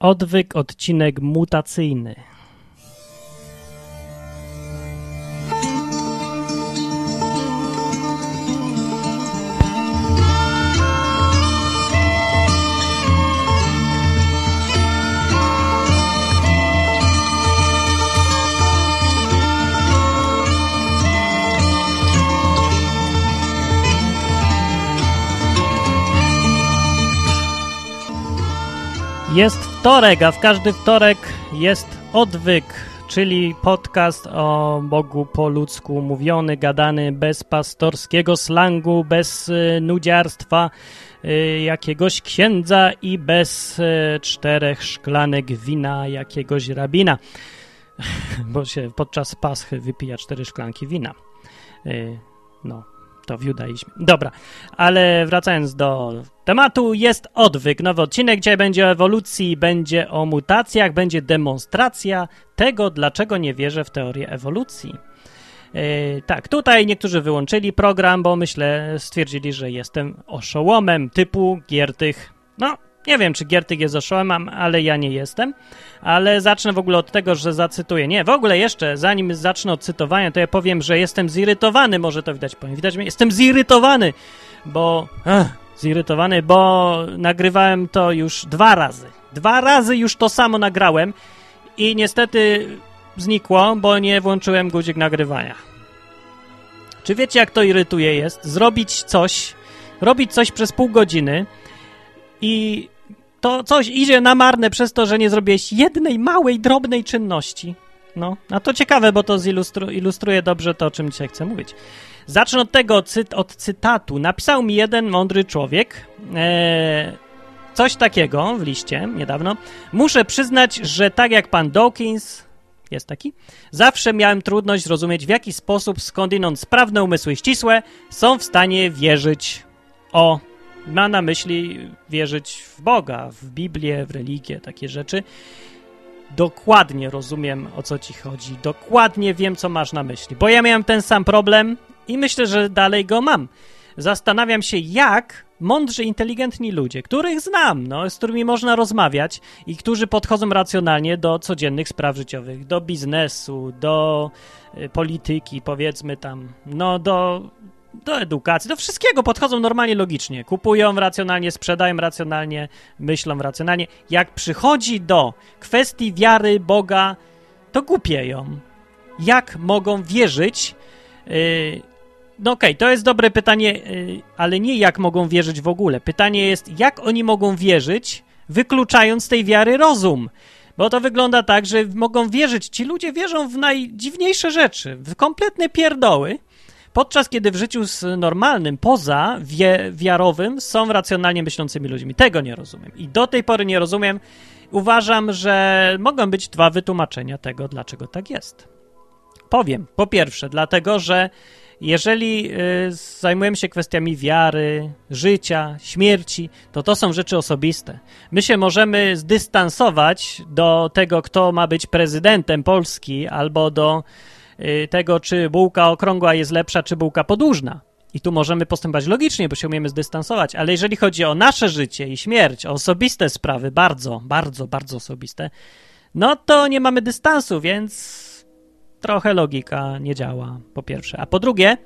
Odwyk, odcinek mutacyjny. Jest wtorek, a w każdy wtorek jest odwyk, czyli podcast o Bogu po ludzku mówiony, gadany bez pastorskiego slangu, bez y, nudziarstwa y, jakiegoś księdza i bez y, czterech szklanek wina jakiegoś rabina, bo się podczas paschy wypija cztery szklanki wina. No, to w judaizmie. Dobra, ale wracając do tematu, jest odwyk. Nowy odcinek, dzisiaj będzie o ewolucji, będzie o mutacjach, będzie demonstracja tego, dlaczego nie wierzę w teorię ewolucji. Yy, tak, tutaj niektórzy wyłączyli program, bo myślę, stwierdzili, że jestem oszołomem typu Giertych. No, nie wiem, czy Giertych jest oszołomem, ale ja nie jestem. Ale zacznę w ogóle od tego, że zacytuję. Nie, w ogóle jeszcze, zanim zacznę od cytowania, to ja powiem, że jestem zirytowany. Może to widać, powiem. Widać mnie? Jestem zirytowany, bo... Ach, zirytowany, bo nagrywałem to już dwa razy. Dwa razy już to samo nagrałem i niestety znikło, bo nie włączyłem guzik nagrywania. Czy wiecie, jak to irytuje jest? Zrobić coś, robić coś przez pół godziny i to coś idzie na marne przez to, że nie zrobiłeś jednej małej, drobnej czynności. No, a to ciekawe, bo to zilustru- ilustruje dobrze to, o czym dzisiaj chcę mówić. Zacznę od tego, od cytatu. Napisał mi jeden mądry człowiek e, coś takiego w liście niedawno. Muszę przyznać, że tak jak pan Dawkins, jest taki, zawsze miałem trudność zrozumieć, w jaki sposób skądinąd sprawne umysły ścisłe są w stanie wierzyć o ma na myśli wierzyć w Boga, w Biblię, w religię, takie rzeczy. Dokładnie rozumiem, o co ci chodzi. Dokładnie wiem, co masz na myśli. Bo ja miałem ten sam problem i myślę, że dalej go mam. Zastanawiam się, jak mądrzy, inteligentni ludzie, których znam, no, z którymi można rozmawiać i którzy podchodzą racjonalnie do codziennych spraw życiowych, do biznesu, do y, polityki, powiedzmy tam, no, do do edukacji, do wszystkiego podchodzą normalnie, logicznie. Kupują racjonalnie, sprzedają racjonalnie, myślą racjonalnie. Jak przychodzi do kwestii wiary Boga, to głupieją. Jak mogą wierzyć? Yy, no okej, okay, to jest dobre pytanie, yy, ale nie jak mogą wierzyć w ogóle. Pytanie jest, jak oni mogą wierzyć, wykluczając tej wiary rozum? Bo to wygląda tak, że mogą wierzyć, ci ludzie wierzą w najdziwniejsze rzeczy, w kompletne pierdoły, Podczas kiedy w życiu normalnym, poza wie, wiarowym, są racjonalnie myślącymi ludźmi. Tego nie rozumiem. I do tej pory nie rozumiem. Uważam, że mogą być dwa wytłumaczenia tego, dlaczego tak jest. Powiem. Po pierwsze, dlatego, że jeżeli y, zajmujemy się kwestiami wiary, życia, śmierci, to to są rzeczy osobiste. My się możemy zdystansować do tego, kto ma być prezydentem Polski, albo do tego, czy bułka okrągła jest lepsza, czy bułka podłużna. I tu możemy postępować logicznie, bo się umiemy zdystansować, ale jeżeli chodzi o nasze życie i śmierć, o osobiste sprawy, bardzo, bardzo, bardzo osobiste, no to nie mamy dystansu, więc trochę logika nie działa, po pierwsze. A po drugie,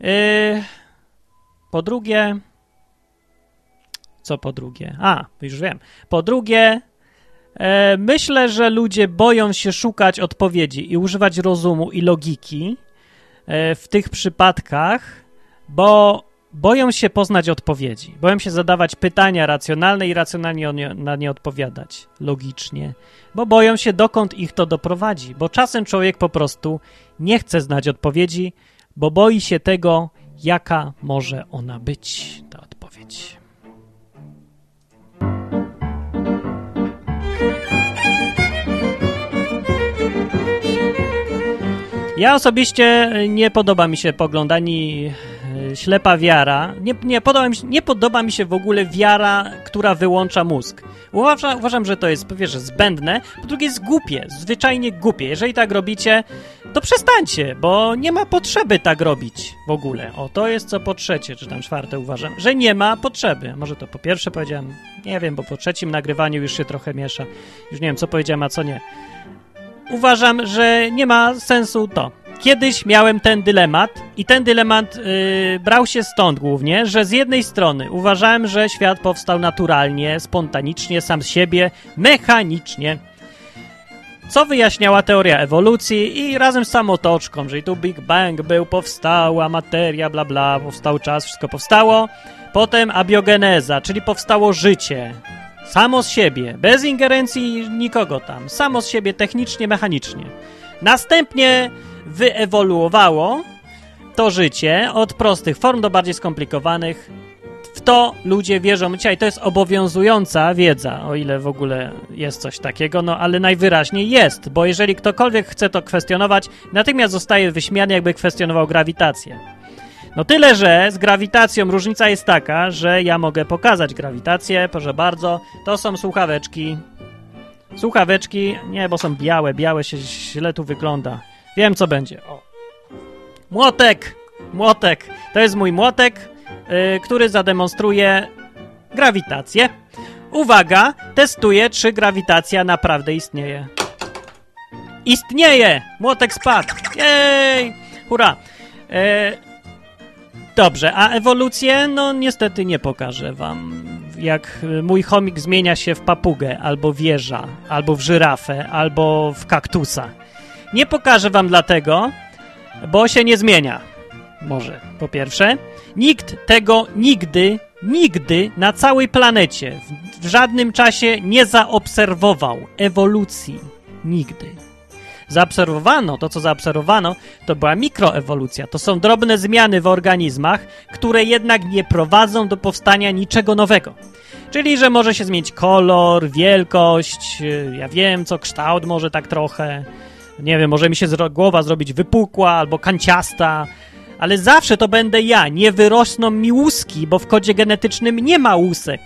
yy, po drugie, co po drugie? A, już wiem. Po drugie, myślę, że ludzie boją się szukać odpowiedzi i używać rozumu i logiki e, w tych przypadkach, bo boją się poznać odpowiedzi. Boją się zadawać pytania racjonalne i racjonalnie na nie odpowiadać logicznie, bo boją się dokąd ich to doprowadzi. Bo czasem człowiek po prostu nie chce znać odpowiedzi, bo boi się tego, jaka może ona być, ta odpowiedź. Ja osobiście nie podoba mi się pogląd ani y, ślepa wiara. Nie, nie, podoba mi się, nie podoba mi się w ogóle wiara, która wyłącza mózg. Uważam, uważam, że to jest po zbędne, po drugie jest głupie, zwyczajnie głupie. Jeżeli tak robicie, to przestańcie, bo nie ma potrzeby tak robić w ogóle. O, to jest co po trzecie, czy tam czwarte uważam, że nie ma potrzeby. Może to po pierwsze powiedziałem, nie wiem, bo po trzecim nagrywaniu już się trochę miesza. Już nie wiem, co powiedziałem, a co nie. Uważam, że nie ma sensu to. Kiedyś miałem ten dylemat i ten dylemat yy, brał się stąd głównie, że z jednej strony uważałem, że świat powstał naturalnie, spontanicznie, sam z siebie, mechanicznie co wyjaśniała teoria ewolucji i razem z samotoczką, że i tu Big Bang był, powstała materia, bla bla, powstał czas, wszystko powstało. Potem abiogeneza, czyli powstało życie. Samo z siebie, bez ingerencji nikogo tam. Samo z siebie technicznie, mechanicznie. Następnie wyewoluowało to życie od prostych form do bardziej skomplikowanych w to ludzie wierzą dzisiaj. To jest obowiązująca wiedza, o ile w ogóle jest coś takiego, no ale najwyraźniej jest, bo jeżeli ktokolwiek chce to kwestionować, natychmiast zostaje wyśmiany, jakby kwestionował grawitację. No tyle, że z grawitacją różnica jest taka, że ja mogę pokazać grawitację, proszę bardzo. To są słuchaweczki. Słuchaweczki, nie, bo są białe, białe się źle tu wygląda. Wiem, co będzie. O. Młotek! Młotek! To jest mój młotek, yy, który zademonstruje grawitację. Uwaga, testuję, czy grawitacja naprawdę istnieje. Istnieje! Młotek spadł! Jej! Hurra! Yy, dobrze, a ewolucję? No niestety nie pokażę wam. Jak mój chomik zmienia się w papugę, albo wieża, albo w żyrafę, albo w kaktusa. Nie pokażę wam dlatego, bo się nie zmienia. Może, po pierwsze. Nikt tego nigdy, nigdy na całej planecie w, w żadnym czasie nie zaobserwował ewolucji. Nigdy. Zaobserwowano, to co zaobserwowano, to była mikroewolucja. To są drobne zmiany w organizmach, które jednak nie prowadzą do powstania niczego nowego. Czyli, że może się zmienić kolor, wielkość, ja wiem co, kształt może tak trochę, nie wiem, może mi się głowa zrobić wypukła albo kanciasta, ale zawsze to będę ja. Nie wyrosną mi łuski, bo w kodzie genetycznym nie ma łusek.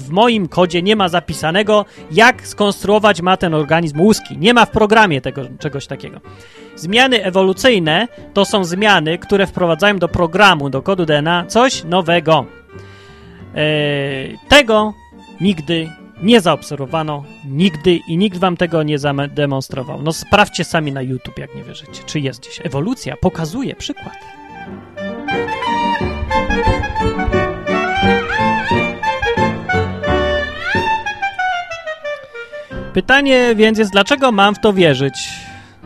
W moim kodzie nie ma zapisanego, jak skonstruować ma ten organizm łuski. Nie ma w programie tego, czegoś takiego. Zmiany ewolucyjne to są zmiany, które wprowadzają do programu, do kodu DNA coś nowego. Eee, tego nigdy nie zaobserwowano nigdy i nikt wam tego nie zademonstrował. No sprawdźcie sami na YouTube, jak nie wierzycie, czy jest gdzieś. Ewolucja pokazuje przykład. Pytanie więc jest, dlaczego mam w to wierzyć?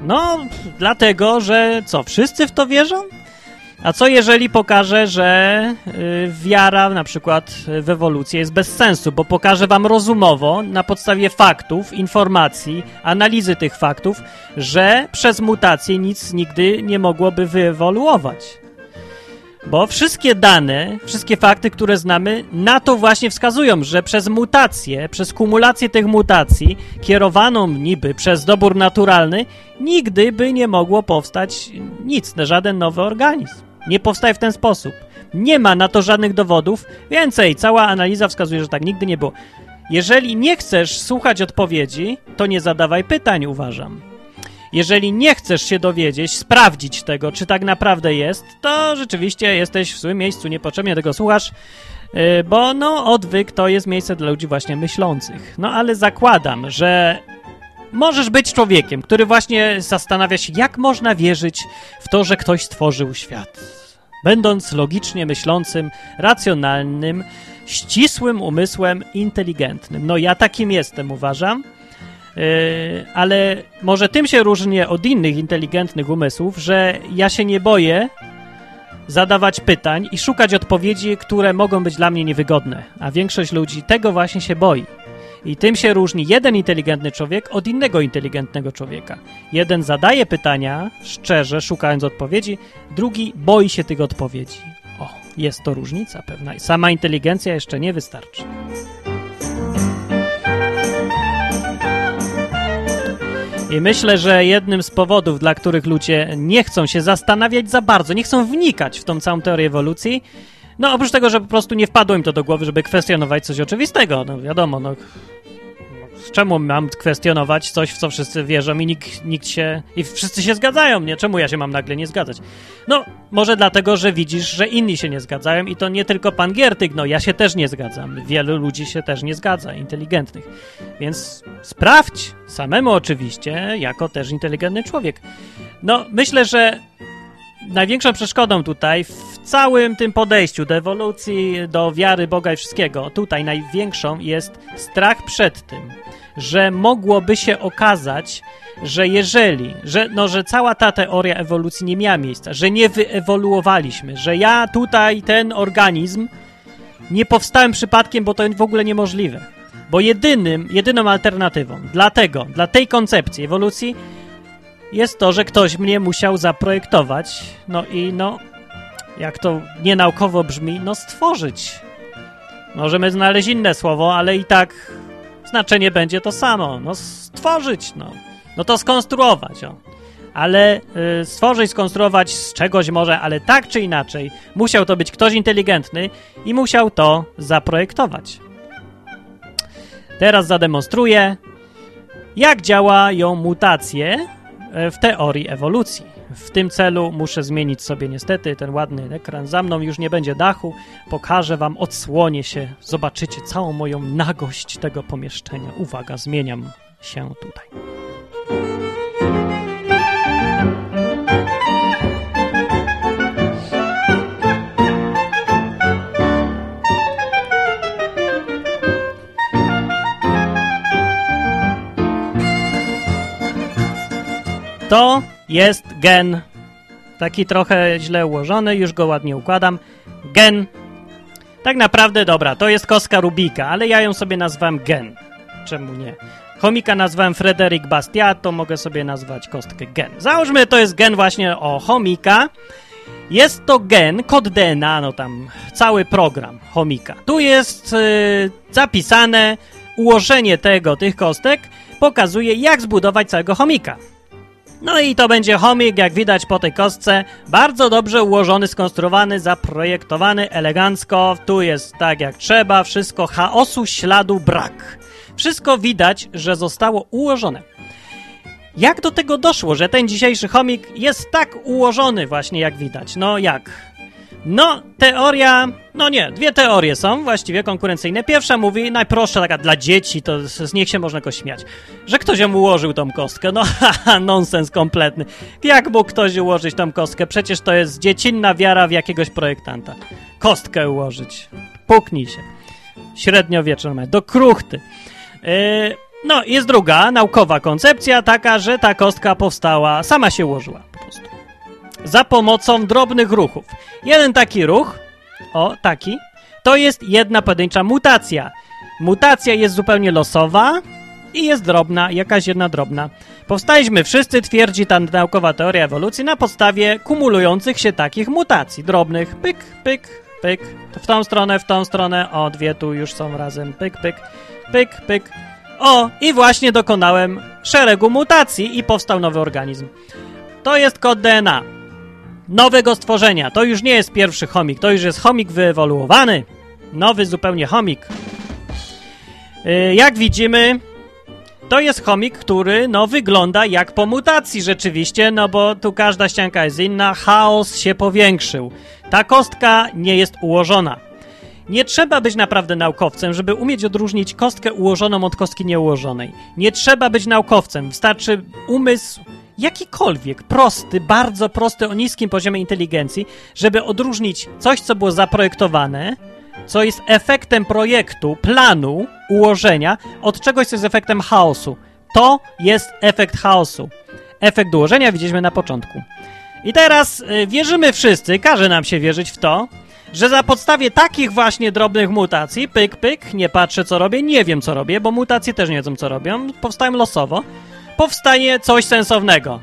No, dlatego, że co, wszyscy w to wierzą? A co jeżeli pokażę, że y, wiara na przykład w ewolucję jest bez sensu, bo pokażę wam rozumowo, na podstawie faktów, informacji, analizy tych faktów, że przez mutację nic nigdy nie mogłoby wyewoluować. Bo wszystkie dane, wszystkie fakty, które znamy, na to właśnie wskazują, że przez mutację, przez kumulację tych mutacji, kierowaną niby przez dobór naturalny, nigdy by nie mogło powstać nic, żaden nowy organizm. Nie powstaje w ten sposób. Nie ma na to żadnych dowodów. Więcej, cała analiza wskazuje, że tak nigdy nie było. Jeżeli nie chcesz słuchać odpowiedzi, to nie zadawaj pytań, uważam. Jeżeli nie chcesz się dowiedzieć, sprawdzić tego, czy tak naprawdę jest, to rzeczywiście jesteś w złym miejscu, niepotrzebnie tego słuchasz, y, bo no, odwyk to jest miejsce dla ludzi właśnie myślących. No ale zakładam, że możesz być człowiekiem, który właśnie zastanawia się, jak można wierzyć w to, że ktoś stworzył świat. Będąc logicznie myślącym, racjonalnym, ścisłym umysłem, inteligentnym. No ja takim jestem, uważam. Yy, ale może tym się różnię od innych inteligentnych umysłów, że ja się nie boję zadawać pytań i szukać odpowiedzi, które mogą być dla mnie niewygodne, a większość ludzi tego właśnie się boi. I tym się różni jeden inteligentny człowiek od innego inteligentnego człowieka. Jeden zadaje pytania szczerze, szukając odpowiedzi, drugi boi się tych odpowiedzi. O, jest to różnica pewna. Sama inteligencja jeszcze nie I myślę, że jednym z powodów, dla których ludzie nie chcą się zastanawiać za bardzo, nie chcą wnikać w tą całą teorię ewolucji, no oprócz tego, że po prostu nie wpadło im to do głowy, żeby kwestionować coś oczywistego, no wiadomo, no czemu mam kwestionować coś, w co wszyscy wierzą i nikt, nikt się... i wszyscy się zgadzają, nie? Czemu ja się mam nagle nie zgadzać? No, może dlatego, że widzisz, że inni się nie zgadzają i to nie tylko pan Giertyk, no ja się też nie zgadzam. Wielu ludzi się też nie zgadza, inteligentnych. Więc sprawdź, samemu oczywiście, jako też inteligentny człowiek. No, myślę, że największą przeszkodą tutaj w całym tym podejściu do ewolucji, do wiary Boga i wszystkiego, tutaj największą jest strach przed tym, że mogłoby się okazać, że jeżeli, że, no, że cała ta teoria ewolucji nie miała miejsca, że nie wyewoluowaliśmy, że ja tutaj, ten organizm, nie powstałem przypadkiem, bo to w ogóle niemożliwe. Bo jedynym, jedyną alternatywą dla tego, dla tej koncepcji ewolucji jest to, że ktoś mnie musiał zaprojektować, no i no, jak to nienaukowo brzmi, no stworzyć. Możemy znaleźć inne słowo, ale i tak znaczenie będzie to samo. No stworzyć, no. No to skonstruować, o. Ale y, stworzyć, skonstruować z czegoś może, ale tak czy inaczej, musiał to być ktoś inteligentny i musiał to zaprojektować. Teraz zademonstruję, jak działają mutacje e, w teorii ewolucji. W tym celu muszę zmienić sobie niestety ten ładny ekran. Za mną już nie będzie dachu. Pokażę wam, odsłonię się. Zobaczycie całą moją nagość tego pomieszczenia. Uwaga, zmieniam się tutaj. To jest gen. Taki trochę źle ułożony, już go ładnie układam. Gen. Tak naprawdę, dobra, to jest kostka Rubika, ale ja ją sobie nazwałem gen. Czemu nie? Chomika nazwałem Frederick Bastiat, to mogę sobie nazwać kostkę gen. Załóżmy, to jest gen właśnie o chomika. Jest to gen, kod DNA, no tam cały program chomika. Tu jest yy, zapisane ułożenie tego, tych kostek, pokazuje jak zbudować całego chomika. No i to będzie chomik, jak widać po tej kostce, bardzo dobrze ułożony, skonstruowany, zaprojektowany, elegancko. Tu jest tak jak trzeba, wszystko chaosu, śladu brak. Wszystko widać, że zostało ułożone. Jak do tego doszło, że ten dzisiejszy chomik jest tak ułożony właśnie jak widać? No jak? No, teoria, no nie, dwie teorie są właściwie konkurencyjne. Pierwsza mówi, najprostsza taka dla dzieci, to z, niech się można go śmiać, że ktoś ją ułożył tą kostkę. No haha, nonsens kompletny. Jak mógł ktoś ułożyć tą kostkę? Przecież to jest dziecinna wiara w jakiegoś projektanta. Kostkę ułożyć. Puknij się. Średniowieczny do kruchty. Yy, no, jest druga, naukowa koncepcja, taka, że ta kostka powstała, sama się ułożyła. Za pomocą drobnych ruchów. Jeden taki ruch, o, taki, to jest jedna pojedyncza mutacja. Mutacja jest zupełnie losowa i jest drobna, jakaś jedna drobna. Powstaliśmy wszyscy, twierdzi ta naukowa teoria ewolucji, na podstawie kumulujących się takich mutacji drobnych. Pyk, pyk, pyk, w tą stronę, w tą stronę, o, dwie tu już są razem, pyk, pyk, pyk, pyk. O, i właśnie dokonałem szeregu mutacji i powstał nowy organizm. To jest kod DNA nowego stworzenia. To już nie jest pierwszy chomik, to już jest chomik wyewoluowany. Nowy zupełnie chomik. Yy, jak widzimy, to jest chomik, który no wygląda jak po mutacji rzeczywiście, no bo tu każda ścianka jest inna, chaos się powiększył. Ta kostka nie jest ułożona. Nie trzeba być naprawdę naukowcem, żeby umieć odróżnić kostkę ułożoną od kostki nieułożonej. Nie trzeba być naukowcem, wystarczy umysł jakikolwiek prosty, bardzo prosty, o niskim poziomie inteligencji, żeby odróżnić coś, co było zaprojektowane, co jest efektem projektu, planu, ułożenia, od czegoś, co jest efektem chaosu. To jest efekt chaosu. Efekt ułożenia widzieliśmy na początku. I teraz y, wierzymy wszyscy, każe nam się wierzyć w to, że za podstawie takich właśnie drobnych mutacji, pyk, pyk, nie patrzę co robię, nie wiem co robię, bo mutacje też nie wiedzą co robią, powstają losowo, powstanie coś sensownego.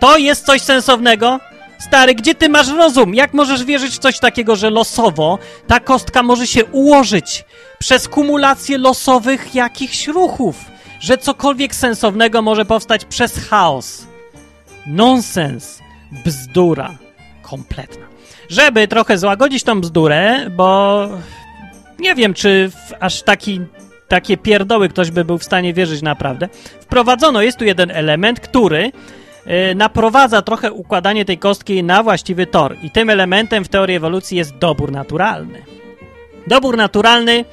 To jest coś sensownego? Stary, gdzie ty masz rozum? Jak możesz wierzyć w coś takiego, że losowo ta kostka może się ułożyć przez kumulację losowych jakichś ruchów? że cokolwiek sensownego może powstać przez chaos. Nonsens. Bzdura. Kompletna. Żeby trochę złagodzić tą bzdurę, bo nie wiem, czy aż taki, takie pierdoły ktoś by był w stanie wierzyć naprawdę. Wprowadzono, jest tu jeden element, który yy, naprowadza trochę układanie tej kostki na właściwy tor. I tym elementem w teorii ewolucji jest dobór naturalny. Dobór naturalny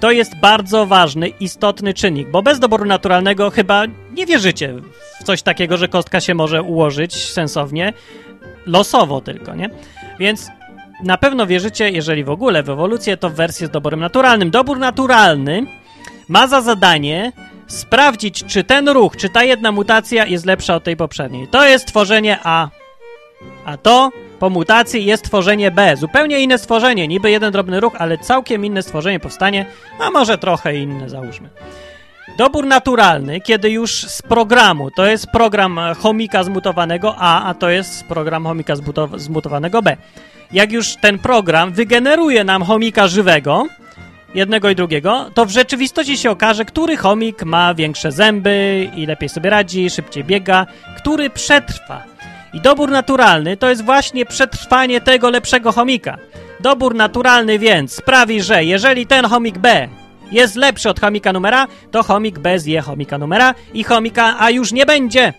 to jest bardzo ważny, istotny czynnik, bo bez doboru naturalnego chyba nie wierzycie w coś takiego, że kostka się może ułożyć sensownie, losowo tylko, nie? Więc na pewno wierzycie, jeżeli w ogóle w ewolucję, to w wersję z doborem naturalnym. Dobór naturalny ma za zadanie sprawdzić, czy ten ruch, czy ta jedna mutacja jest lepsza od tej poprzedniej. To jest tworzenie A. A to po mutacji jest tworzenie B. Zupełnie inne stworzenie, niby jeden drobny ruch, ale całkiem inne stworzenie powstanie, a może trochę inne, załóżmy. Dobór naturalny, kiedy już z programu, to jest program chomika zmutowanego A, a to jest program chomika zmutowanego B. Jak już ten program wygeneruje nam chomika żywego, jednego i drugiego, to w rzeczywistości się okaże, który chomik ma większe zęby i lepiej sobie radzi, szybciej biega, który przetrwa. I dobór naturalny to jest właśnie przetrwanie tego lepszego chomika. Dobór naturalny więc sprawi, że jeżeli ten chomik B jest lepszy od chomika numera, to chomik B zje chomika numera i chomika A już nie będzie.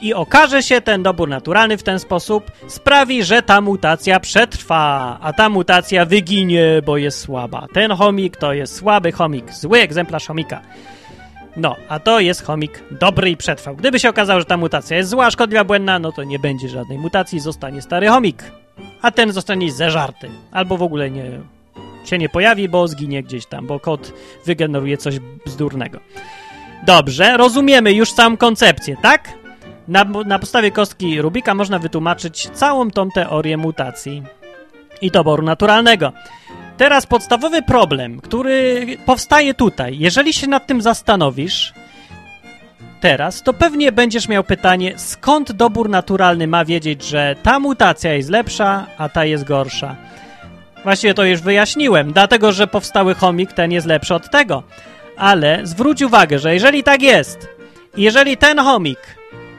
I okaże się ten dobór naturalny w ten sposób, sprawi, że ta mutacja przetrwa, a ta mutacja wyginie, bo jest słaba. Ten chomik to jest słaby chomik, zły egzemplarz chomika. No, a to jest chomik dobry i przetrwał. Gdyby się okazało, że ta mutacja jest zła, szkodliwa, błędna, no to nie będzie żadnej mutacji, zostanie stary chomik. A ten zostanie zeżarty. Albo w ogóle nie, się nie pojawi, bo zginie gdzieś tam, bo kod wygeneruje coś bzdurnego. Dobrze, rozumiemy już całą koncepcję, tak? Na, na podstawie kostki Rubika można wytłumaczyć całą tą teorię mutacji i doboru naturalnego. Teraz podstawowy problem, który powstaje tutaj. Jeżeli się nad tym zastanowisz teraz, to pewnie będziesz miał pytanie, skąd dobór naturalny ma wiedzieć, że ta mutacja jest lepsza, a ta jest gorsza. Właściwie to już wyjaśniłem, dlatego że powstały chomik, ten jest lepszy od tego. Ale zwróć uwagę, że jeżeli tak jest, jeżeli ten chomik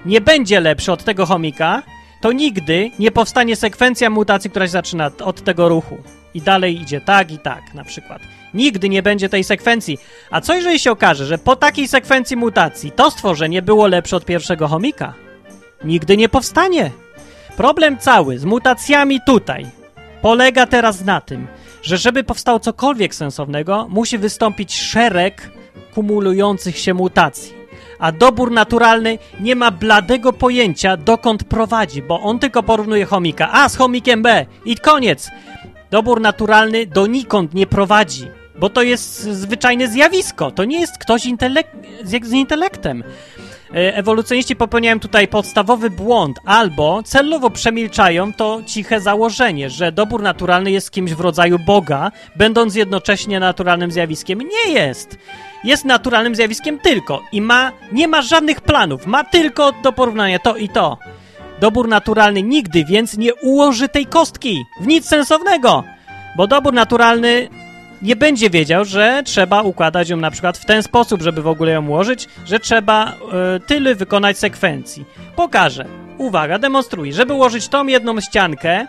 nie będzie lepszy od tego chomika, to nigdy nie powstanie sekwencja mutacji, która się zaczyna od tego ruchu. I dalej idzie tak i tak, na przykład. Nigdy nie będzie tej sekwencji. A co jeżeli się okaże, że po takiej sekwencji mutacji to stworzenie było lepsze od pierwszego chomika? Nigdy nie powstanie. Problem cały z mutacjami tutaj polega teraz na tym, że żeby powstało cokolwiek sensownego, musi wystąpić szereg kumulujących się mutacji. A dobór naturalny nie ma bladego pojęcia, dokąd prowadzi, bo on tylko porównuje chomika A z chomikiem B i koniec. Dobór naturalny donikąd nie prowadzi, bo to jest zwyczajne zjawisko. To nie jest ktoś intelek z intelektem. E, ewolucjoniści popełniają tutaj podstawowy błąd, albo celowo przemilczają to ciche założenie, że dobór naturalny jest kimś w rodzaju Boga, będąc jednocześnie naturalnym zjawiskiem. Nie jest! Jest naturalnym zjawiskiem tylko i ma, nie ma żadnych planów, ma tylko do porównania to i to. Dobór naturalny nigdy więc nie ułoży tej kostki w nic sensownego, bo dobór naturalny nie będzie wiedział, że trzeba układać ją na przykład w ten sposób, żeby w ogóle ją ułożyć, że trzeba y, tyle wykonać sekwencji. Pokażę. Uwaga, demonstruję. Żeby ułożyć tą jedną ściankę,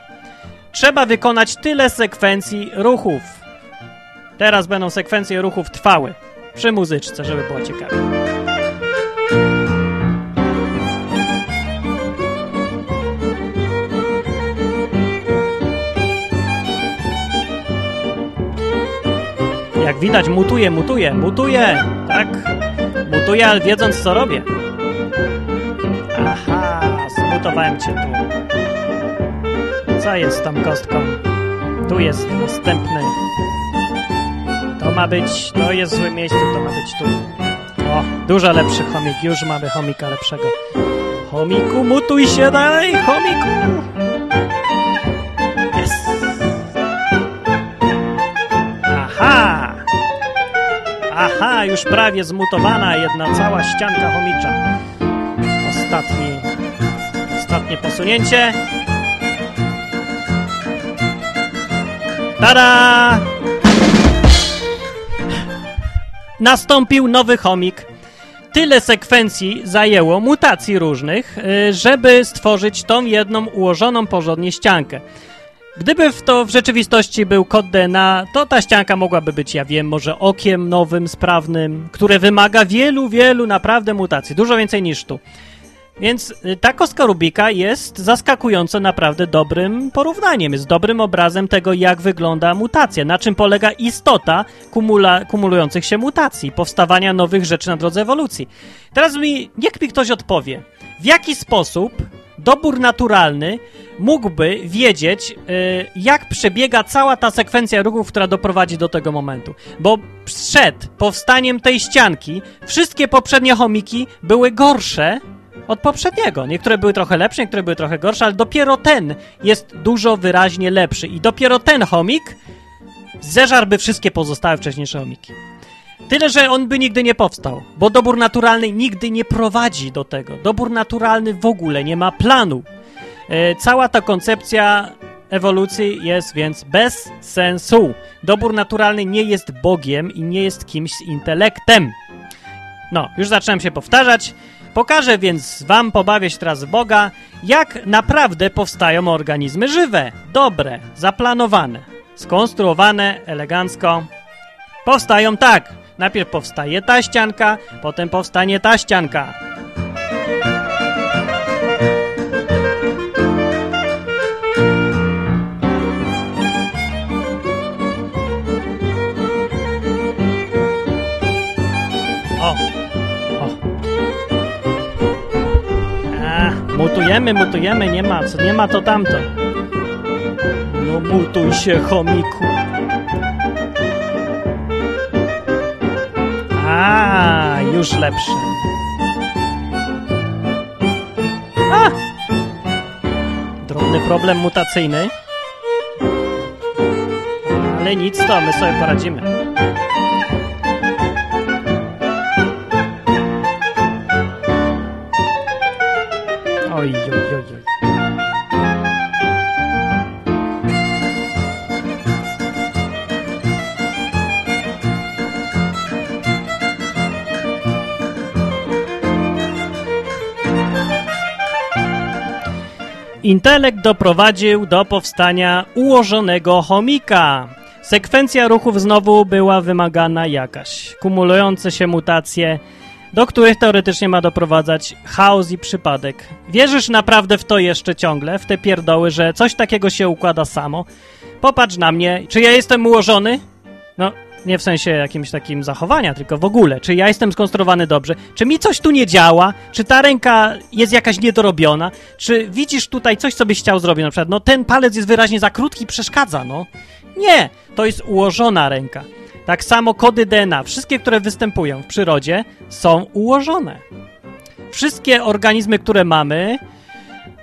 trzeba wykonać tyle sekwencji ruchów. Teraz będą sekwencje ruchów trwałe. Przy muzyczce, żeby było ciekawe. Jak widać, mutuje, mutuje, mutuje! Tak, mutuje, ale wiedząc, co robię. Aha, zmutowałem cię tu. Co jest tą kostką? Tu jest następny. To ma być, to jest w złym miejscu, to ma być tu. O, dużo lepszy chomik, już mamy chomika lepszego. Chomiku, mutuj się dalej, chomiku! Aha, już prawie zmutowana jedna cała ścianka chomicza. Ostatni, ostatnie posunięcie. Tada! Nastąpił nowy chomik. tyle sekwencji zajęło, mutacji różnych, y, żeby stworzyć tą jedną ułożoną porządnie ściankę. Gdyby w to w rzeczywistości był kod DNA, to ta ścianka mogłaby być, ja wiem, może okiem nowym, sprawnym, które wymaga wielu, wielu naprawdę mutacji. Dużo więcej niż tu. Więc y, ta kostka Rubika jest zaskakująco naprawdę dobrym porównaniem, jest dobrym obrazem tego, jak wygląda mutacja, na czym polega istota kumula, kumulujących się mutacji, powstawania nowych rzeczy na drodze ewolucji. Teraz mi, niech mi ktoś odpowie, w jaki sposób dobór naturalny mógłby wiedzieć, yy, jak przebiega cała ta sekwencja ruchów, która doprowadzi do tego momentu. Bo przed powstaniem tej ścianki wszystkie poprzednie chomiki były gorsze od poprzedniego. Niektóre były trochę lepsze, niektóre były trochę gorsze, ale dopiero ten jest dużo wyraźnie lepszy. I dopiero ten chomik zeżarłby wszystkie pozostałe wcześniejsze chomiki. Tyle, że on by nigdy nie powstał, bo dobór naturalny nigdy nie prowadzi do tego. Dobór naturalny w ogóle nie ma planu. E, cała ta koncepcja ewolucji jest więc bez sensu. Dobór naturalny nie jest Bogiem i nie jest kimś z intelektem. No, już zacząłem się powtarzać. Pokażę więc wam, pobawię się teraz Boga, jak naprawdę powstają organizmy żywe, dobre, zaplanowane, skonstruowane elegancko. Powstają tak. Najpierw powstaje ta ścianka, potem powstanie ta ścianka. Mutujemy, mutujemy, nie ma co, nie ma to tamto. No mutuj się, chomiku. A, już lepsze. A! Drobny problem mutacyjny. Ale nic to, my sobie poradzimy. Intelekt doprowadził do powstania ułożonego chomika. Sekwencja ruchów znowu była wymagana jakaś. Kumulujące się mutacje, do których teoretycznie ma doprowadzać chaos i przypadek. Wierzysz naprawdę w to jeszcze ciągle, w te pierdoły, że coś takiego się układa samo? Popatrz na mnie. Czy ja jestem ułożony? No, nie w sensie jakimś takim zachowania, tylko w ogóle. Czy ja jestem skonstruowany dobrze? Czy mi coś tu nie działa? Czy ta ręka jest jakaś niedorobiona? Czy widzisz tutaj coś, co byś chciał zrobić? Na przykład, no ten palec jest wyraźnie za krótki, przeszkadza, no. Nie, to jest ułożona ręka. Tak samo kody DNA, wszystkie, które występują w przyrodzie, są ułożone. Wszystkie organizmy, które mamy,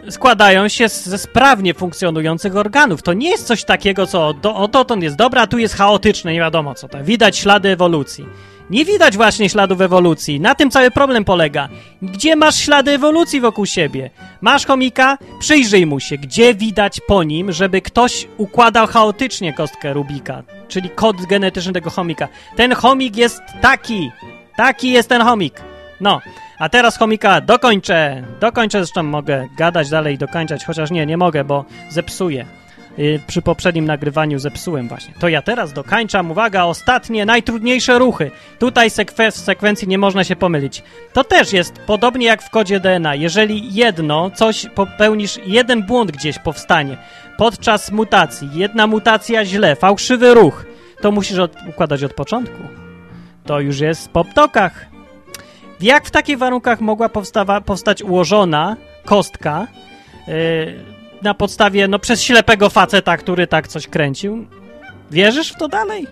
składają się ze sprawnie funkcjonujących organów. To nie jest coś takiego, co do, o dotąd jest dobre, a tu jest chaotyczne, nie wiadomo co to. Widać ślady ewolucji. Nie widać właśnie śladów ewolucji. Na tym cały problem polega. Gdzie masz ślady ewolucji wokół siebie? Masz chomika? Przyjrzyj mu się. Gdzie widać po nim, żeby ktoś układał chaotycznie kostkę Rubika, czyli kod genetyczny tego chomika. Ten chomik jest taki. Taki jest ten chomik. No, a teraz chomika dokończę. Dokończę, zresztą mogę gadać dalej i dokończać, chociaż nie, nie mogę, bo zepsuję. Yy, przy poprzednim nagrywaniu zepsułem właśnie. To ja teraz dokończam. Uwaga, ostatnie, najtrudniejsze ruchy. Tutaj sekwe w sekwencji nie można się pomylić. To też jest podobnie jak w kodzie DNA. Jeżeli jedno, coś popełnisz, jeden błąd gdzieś powstanie podczas mutacji, jedna mutacja źle, fałszywy ruch, to musisz od, układać od początku. To już jest po ptokach. Jak w takich warunkach mogła powstawa, powstać ułożona kostka yy, na podstawie, no przez ślepego faceta, który tak coś kręcił? Wierzysz w to dalej?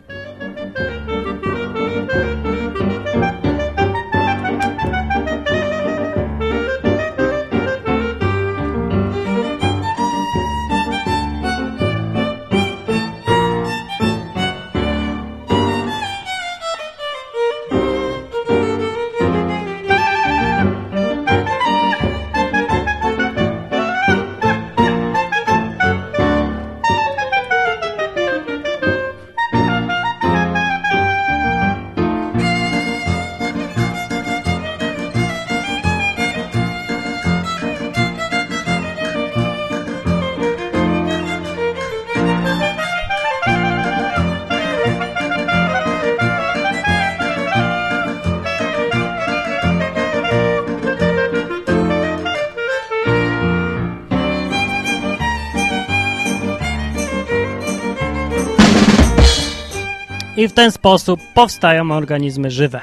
I w ten sposób powstają organizmy żywe.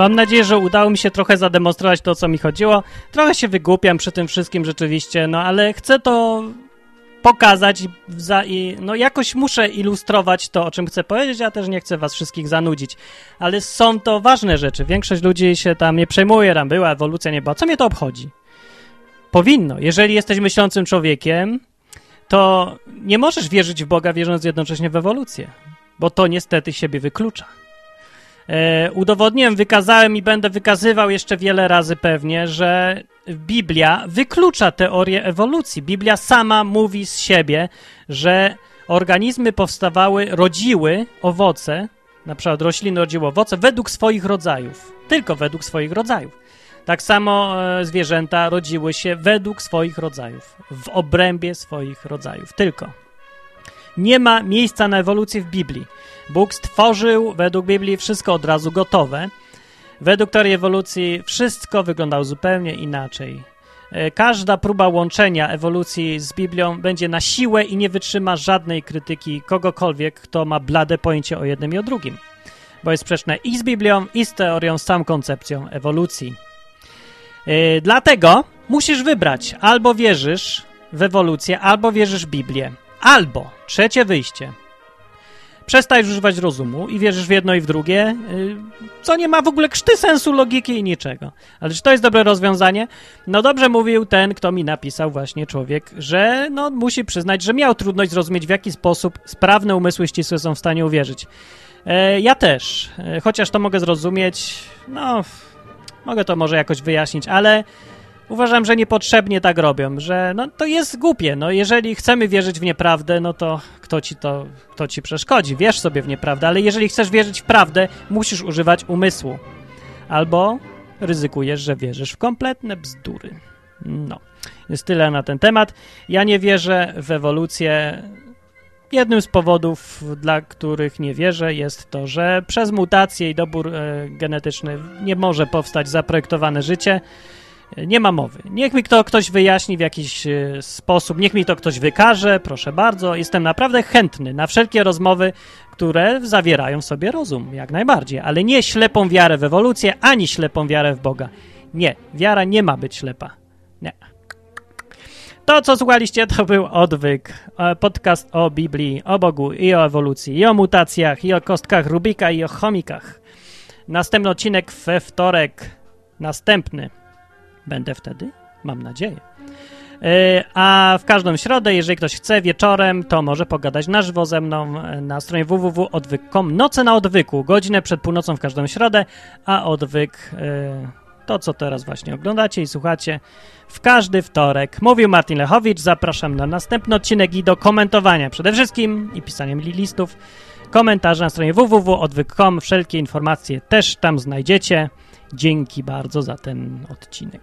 Mam nadzieję, że udało mi się trochę zademonstrować to, co mi chodziło. Trochę się wygłupiam przy tym wszystkim rzeczywiście, no ale chcę to pokazać za, i no jakoś muszę ilustrować to, o czym chcę powiedzieć, ja też nie chcę was wszystkich zanudzić, ale są to ważne rzeczy. Większość ludzi się tam nie przejmuje, tam była ewolucja, nie była. Co mnie to obchodzi? Powinno. Jeżeli jesteś myślącym człowiekiem, to nie możesz wierzyć w Boga, wierząc jednocześnie w ewolucję, bo to niestety siebie wyklucza. E, udowodniłem, wykazałem i będę wykazywał jeszcze wiele razy pewnie, że Biblia wyklucza teorię ewolucji. Biblia sama mówi z siebie, że organizmy powstawały, rodziły owoce, na przykład rośliny rodziły owoce według swoich rodzajów. Tylko według swoich rodzajów. Tak samo e, zwierzęta rodziły się według swoich rodzajów, w obrębie swoich rodzajów. Tylko. Nie ma miejsca na ewolucję w Biblii. Bóg stworzył według Biblii wszystko od razu gotowe. Według teorii ewolucji wszystko wyglądało zupełnie inaczej. E, każda próba łączenia ewolucji z Biblią będzie na siłę i nie wytrzyma żadnej krytyki kogokolwiek, kto ma blade pojęcie o jednym i o drugim, bo jest sprzeczne i z Biblią, i z teorią, z samą koncepcją ewolucji. Yy, dlatego musisz wybrać albo wierzysz w ewolucję, albo wierzysz w Biblię. Albo trzecie wyjście. Przestajesz używać rozumu i wierzysz w jedno i w drugie, y, co nie ma w ogóle krzty sensu, logiki i niczego. Ale czy to jest dobre rozwiązanie? No dobrze mówił ten, kto mi napisał właśnie człowiek, że no musi przyznać, że miał trudność zrozumieć, w jaki sposób sprawne umysły ścisłe są w stanie uwierzyć. E, ja też, e, chociaż to mogę zrozumieć, no mogę to może jakoś wyjaśnić, ale uważam, że niepotrzebnie tak robią, że no to jest głupie. No jeżeli chcemy wierzyć w nieprawdę, no to kto ci to, kto ci przeszkodzi? Wierz sobie w nieprawdę, ale jeżeli chcesz wierzyć w prawdę, musisz używać umysłu. Albo ryzykujesz, że wierzysz w kompletne bzdury. No, jest tyle na ten temat. Ja nie wierzę w ewolucję. Jednym z powodów, dla których nie wierzę, jest to, że przez mutację i dobór e, genetyczny nie może powstać zaprojektowane życie. Nie ma mowy. Niech mi to ktoś wyjaśni w jakiś e, sposób, niech mi to ktoś wykaże, proszę bardzo. Jestem naprawdę chętny na wszelkie rozmowy, które zawierają w sobie rozum, jak najbardziej, ale nie ślepą wiarę w ewolucję, ani ślepą wiarę w Boga. Nie, wiara nie ma być ślepa. Nie. To, co słuchaliście, to był Odwyk, e, podcast o Biblii, o Bogu i o ewolucji, i o mutacjach, i o kostkach Rubika, i o chomikach. Następny odcinek we wtorek. Następny. Będę wtedy? Mam nadzieję. E, a w każdą środę, jeżeli ktoś chce wieczorem, to może pogadać na żywo ze mną e, na stronie www.odwyk.com. Noce na odwyku, godzinę przed północą w każdą środę, a odwyk to, co teraz właśnie oglądacie i słuchacie, w każdy wtorek. Mówił Martin Lechowicz, zapraszam na następny odcinek i do komentowania przede wszystkim i pisaniem listów. Komentarze na stronie www.odwyk.com, wszelkie informacje też tam znajdziecie. Dzięki bardzo za ten odcinek.